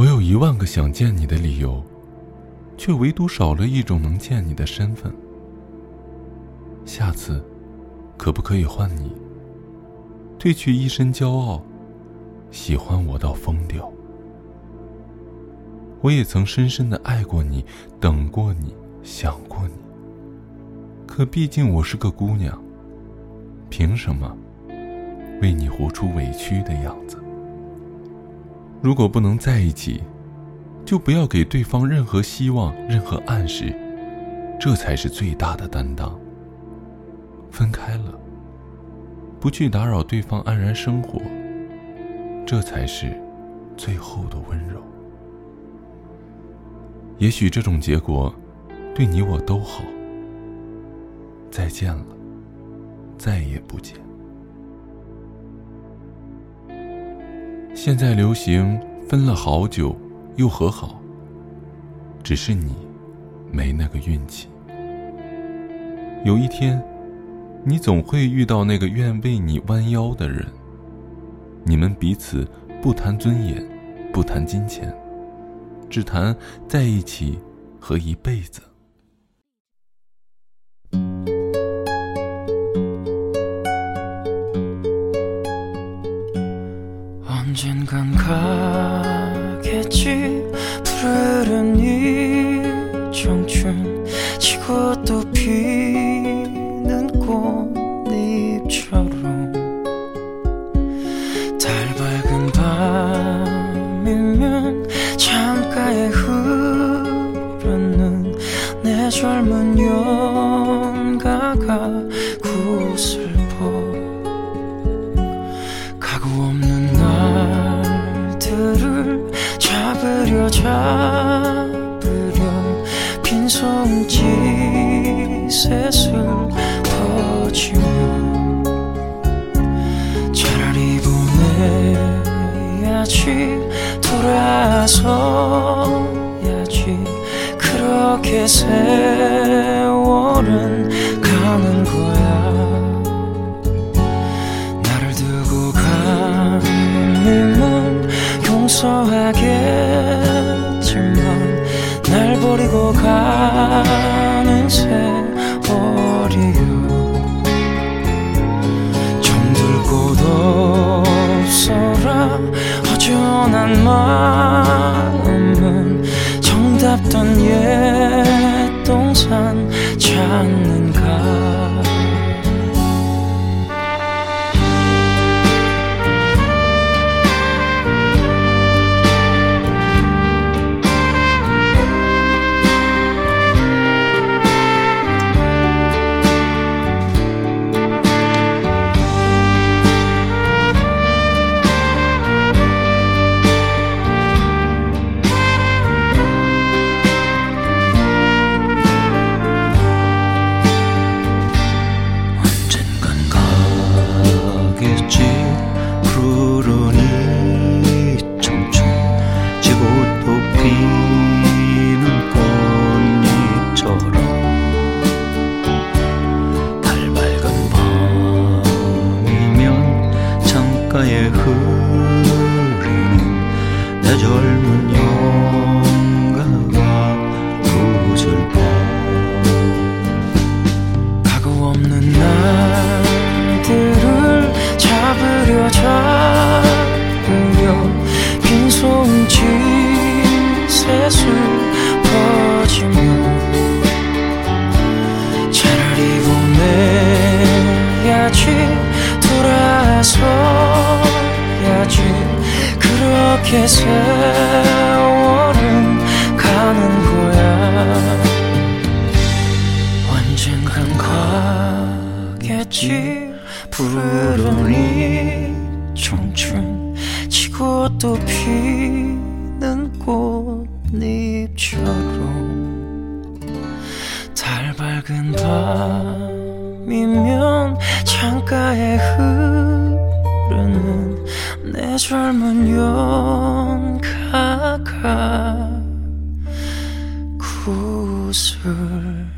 我有一万个想见你的理由，却唯独少了一种能见你的身份。下次，可不可以换你？褪去一身骄傲，喜欢我到疯掉。我也曾深深的爱过你，等过你，想过你。可毕竟我是个姑娘，凭什么为你活出委屈的样子？如果不能在一起，就不要给对方任何希望、任何暗示，这才是最大的担当。分开了，不去打扰对方安然生活，这才是最后的温柔。也许这种结果，对你我都好。再见了，再也不见。现在流行分了好久又和好，只是你没那个运气。有一天，你总会遇到那个愿为你弯腰的人。你们彼此不谈尊严，不谈金钱，只谈在一起和一辈子。 가겠지. 푸르른 이 청춘 지고 또 피는 꽃잎처럼. 달 밝은 밤이면 창가에 흐르는 내 젊은 연가가 구슬 잡으려 빈손짓셋을 퍼지며 차라리 보내야지 돌아서야지. 그렇게 세월은 가는 거야. 나를 두고 가님은 용서하겠 정답던 옛 동산 찾는 내 젊은 영 그렇게 세월은 가는 거야. 언젠간 가겠지. 푸르른 이 청춘 지고 또 피는 꽃잎처럼. 달 밝은 밤이면 창가에 흐르는 내 젊은 연가가 구슬